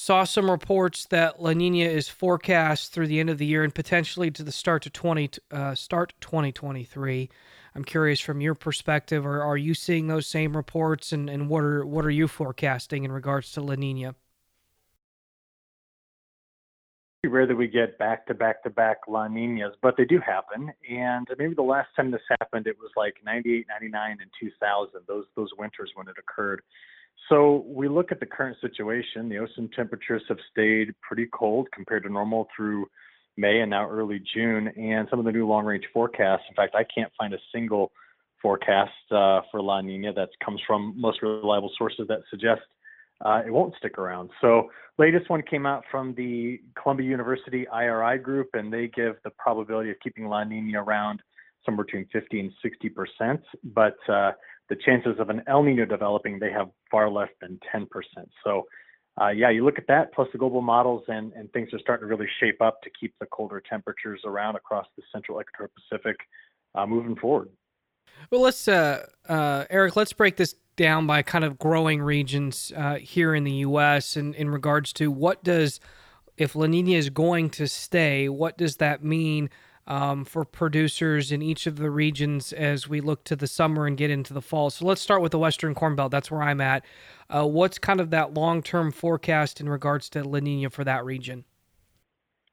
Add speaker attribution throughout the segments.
Speaker 1: saw some reports that La Nina is forecast through the end of the year and potentially to the start to 20 uh, start 2023. I'm curious from your perspective, or are you seeing those same reports, and, and what are what are you forecasting in regards to La Nina?
Speaker 2: rare that we get back to back to back La Ninas, but they do happen. And maybe the last time this happened, it was like 98, 99, and 2000, those, those winters when it occurred. So we look at the current situation. The ocean temperatures have stayed pretty cold compared to normal through May and now early June. And some of the new long range forecasts, in fact, I can't find a single forecast uh, for La Nina that comes from most reliable sources that suggest uh, it won't stick around. So, latest one came out from the Columbia University IRI group, and they give the probability of keeping La Nina around somewhere between 50 and 60 percent. But uh, the chances of an El Nino developing, they have far less than 10 percent. So, uh, yeah, you look at that plus the global models, and, and things are starting to really shape up to keep the colder temperatures around across the central equatorial Pacific uh, moving forward.
Speaker 1: Well, let's, uh, uh, Eric, let's break this down by kind of growing regions uh, here in the U.S. and in regards to what does, if La Nina is going to stay, what does that mean um, for producers in each of the regions as we look to the summer and get into the fall? So let's start with the Western Corn Belt. That's where I'm at. Uh, what's kind of that long term forecast in regards to La Nina for that region?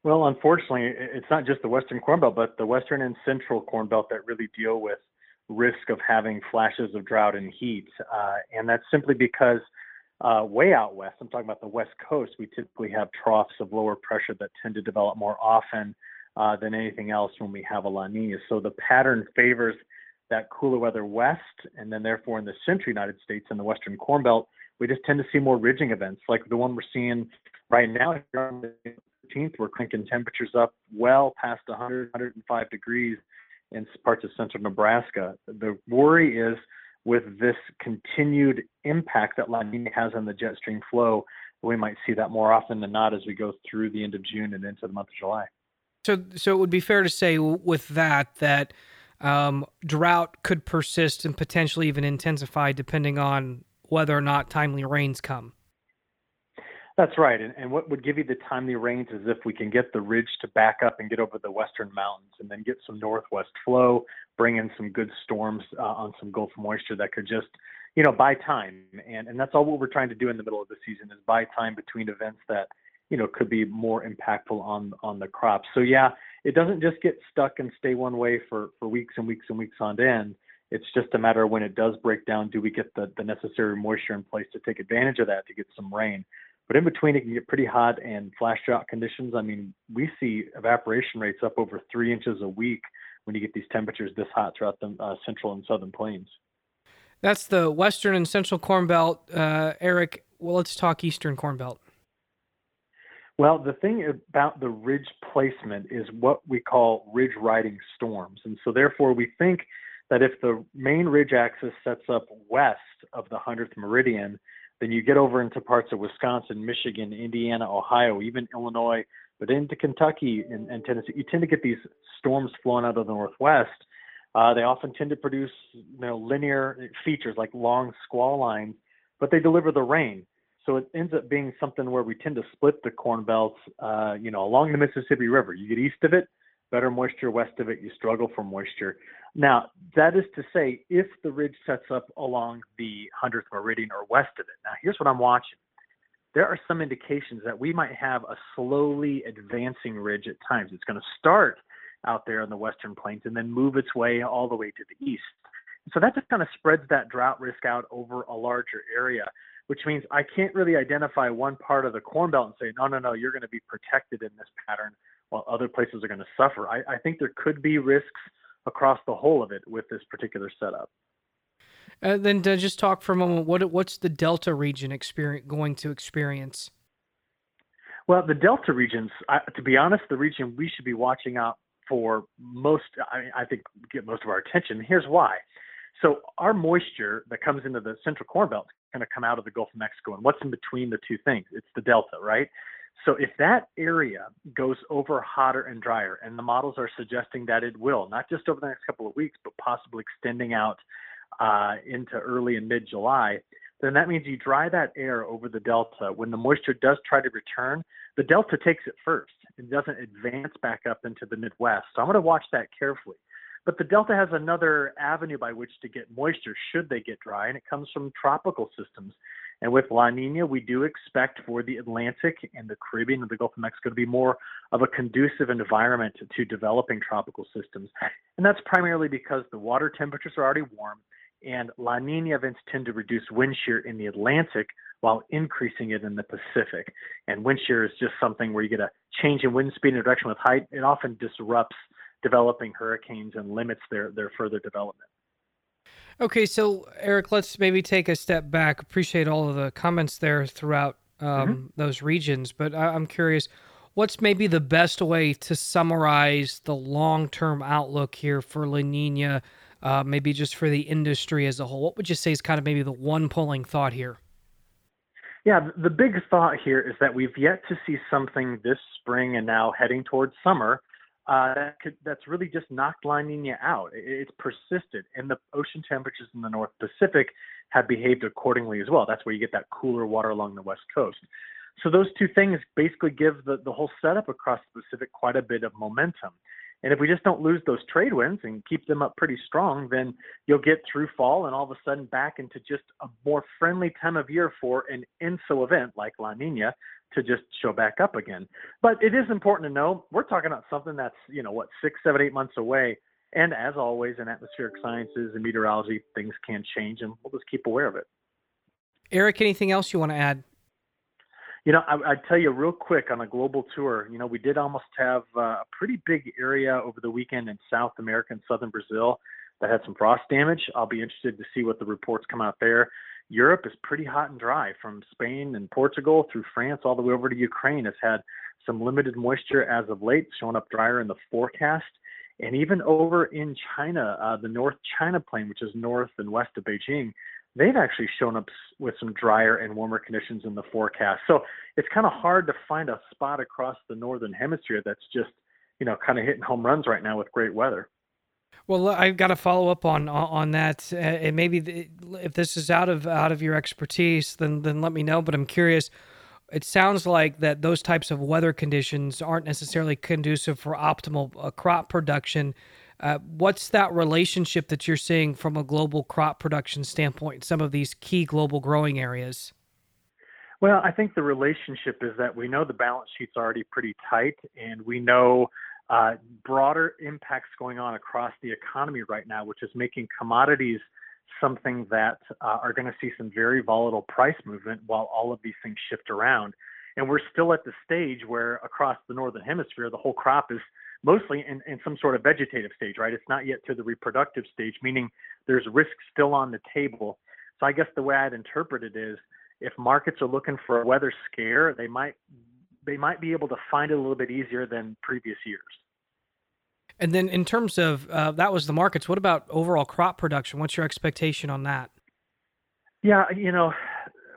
Speaker 2: Well, unfortunately, it's not just the Western Corn Belt, but the Western and Central Corn Belt that really deal with risk of having flashes of drought and heat. Uh, and that's simply because uh, way out west, I'm talking about the west coast, we typically have troughs of lower pressure that tend to develop more often uh, than anything else when we have a La Nina. So the pattern favors that cooler weather west, and then therefore in the central United States and the western Corn Belt, we just tend to see more ridging events like the one we're seeing right now here on the 15th. We're cranking temperatures up well past 100, 105 degrees in parts of central Nebraska. The worry is with this continued impact that La Nina has on the jet stream flow, we might see that more often than not as we go through the end of June and into the month of July.
Speaker 1: So, so it would be fair to say with that that um, drought could persist and potentially even intensify depending on whether or not timely rains come.
Speaker 2: That's right. And, and what would give you the timely rains is if we can get the ridge to back up and get over the western mountains and then get some northwest flow, bring in some good storms uh, on some Gulf moisture that could just, you know, buy time. And, and that's all what we're trying to do in the middle of the season is buy time between events that, you know, could be more impactful on, on the crops. So, yeah, it doesn't just get stuck and stay one way for, for weeks and weeks and weeks on end. It's just a matter of when it does break down, do we get the, the necessary moisture in place to take advantage of that to get some rain? But in between, it can get pretty hot and flash drought conditions. I mean, we see evaporation rates up over three inches a week when you get these temperatures this hot throughout the uh, central and southern plains.
Speaker 1: That's the western and central corn belt. Uh, Eric, well, let's talk eastern corn belt.
Speaker 2: Well, the thing about the ridge placement is what we call ridge riding storms. And so, therefore, we think that if the main ridge axis sets up west of the 100th meridian, then you get over into parts of Wisconsin, Michigan, Indiana, Ohio, even Illinois, but into Kentucky and, and Tennessee. You tend to get these storms flowing out of the northwest. Uh, they often tend to produce you know linear features like long squall lines, but they deliver the rain. So it ends up being something where we tend to split the corn belts, uh, you know, along the Mississippi River. You get east of it, better moisture. West of it, you struggle for moisture. Now, that is to say, if the ridge sets up along the 100th meridian or west of it. Now, here's what I'm watching. There are some indications that we might have a slowly advancing ridge at times. It's going to start out there on the western plains and then move its way all the way to the east. So that just kind of spreads that drought risk out over a larger area, which means I can't really identify one part of the corn belt and say, no, no, no, you're going to be protected in this pattern while other places are going to suffer. I, I think there could be risks across the whole of it with this particular setup.
Speaker 1: Uh, then to just talk for a moment, what what's the Delta region experience going to experience?
Speaker 2: Well, the Delta regions, I, to be honest, the region we should be watching out for most. I, I think get most of our attention. Here's why. So our moisture that comes into the central corn belt going to come out of the Gulf of Mexico, and what's in between the two things? It's the delta, right? So if that area goes over hotter and drier, and the models are suggesting that it will, not just over the next couple of weeks, but possibly extending out uh, into early and mid July, then that means you dry that air over the delta. When the moisture does try to return, the delta takes it first. It doesn't advance back up into the Midwest. So I'm going to watch that carefully. But the delta has another avenue by which to get moisture should they get dry, and it comes from tropical systems. And with La Nina, we do expect for the Atlantic and the Caribbean and the Gulf of Mexico to be more of a conducive environment to, to developing tropical systems. And that's primarily because the water temperatures are already warm and La Nina events tend to reduce wind shear in the Atlantic while increasing it in the Pacific. And wind shear is just something where you get a change in wind speed and direction with height. It often disrupts developing hurricanes and limits their, their further development.
Speaker 1: Okay, so Eric, let's maybe take a step back. Appreciate all of the comments there throughout um, mm-hmm. those regions, but I- I'm curious what's maybe the best way to summarize the long term outlook here for La Nina uh, maybe just for the industry as a whole? What would you say is kind of maybe the one pulling thought here?
Speaker 2: Yeah, the big thought here is that we've yet to see something this spring and now heading towards summer uh, that could, that's really just knocked La Nina out. It's persisted, and the ocean temperatures in the North Pacific have behaved accordingly as well. That's where you get that cooler water along the west coast. So those two things basically give the, the whole setup across the Pacific quite a bit of momentum. And if we just don't lose those trade winds and keep them up pretty strong, then you'll get through fall and all of a sudden back into just a more friendly time of year for an ENSO event like La Nina to just show back up again. But it is important to know we're talking about something that's, you know, what, six, seven, eight months away. And as always in atmospheric sciences and meteorology, things can change and we'll just keep aware of it.
Speaker 1: Eric, anything else you want to add?
Speaker 2: You know, I, would tell you real quick on a global tour. You know, we did almost have uh, a pretty big area over the weekend in South America and southern Brazil that had some frost damage. I'll be interested to see what the reports come out there. Europe is pretty hot and dry from Spain and Portugal through France all the way over to Ukraine. Has had some limited moisture as of late, showing up drier in the forecast. And even over in China, uh, the North China Plain, which is north and west of Beijing, they've actually shown up with some drier and warmer conditions in the forecast. So it's kind of hard to find a spot across the northern hemisphere that's just, you know, kind of hitting home runs right now with great weather.
Speaker 1: Well, I've got to follow up on on that, uh, and maybe if this is out of out of your expertise, then then let me know. But I'm curious. It sounds like that those types of weather conditions aren't necessarily conducive for optimal uh, crop production. Uh, what's that relationship that you're seeing from a global crop production standpoint, some of these key global growing areas?
Speaker 2: Well, I think the relationship is that we know the balance sheet's already pretty tight, and we know uh, broader impacts going on across the economy right now, which is making commodities something that uh, are going to see some very volatile price movement while all of these things shift around. And we're still at the stage where across the northern hemisphere, the whole crop is mostly in, in some sort of vegetative stage, right? It's not yet to the reproductive stage, meaning there's risk still on the table. So I guess the way I'd interpret it is if markets are looking for a weather scare, they might they might be able to find it a little bit easier than previous years.
Speaker 1: And then in terms of uh, that was the markets, what about overall crop production? What's your expectation on that?
Speaker 2: Yeah, you know,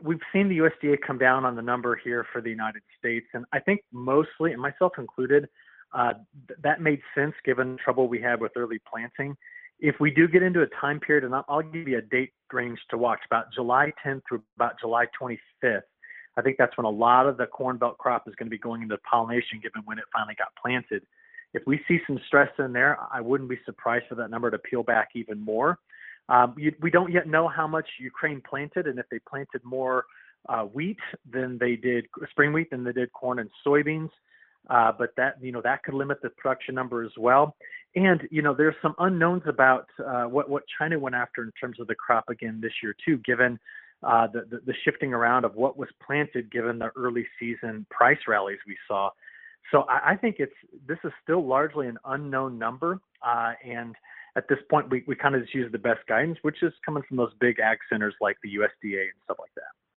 Speaker 2: we've seen the USDA come down on the number here for the United States, and I think mostly, and myself included, uh, th- that made sense given trouble we had with early planting. If we do get into a time period, and I'll, I'll give you a date range to watch, about July 10th through about July 25th, I think that's when a lot of the corn belt crop is going to be going into pollination, given when it finally got planted. If we see some stress in there, I wouldn't be surprised for that number to peel back even more. Um, you, we don't yet know how much Ukraine planted, and if they planted more uh, wheat than they did spring wheat than they did corn and soybeans. Uh, but that you know that could limit the production number as well. And you know there's some unknowns about uh, what what China went after in terms of the crop again this year too, given uh, the, the, the shifting around of what was planted, given the early season price rallies we saw. So I, I think it's this is still largely an unknown number, uh, and at this point we, we kind of just use the best guidance, which is coming from those big ag centers like the USDA and stuff like that.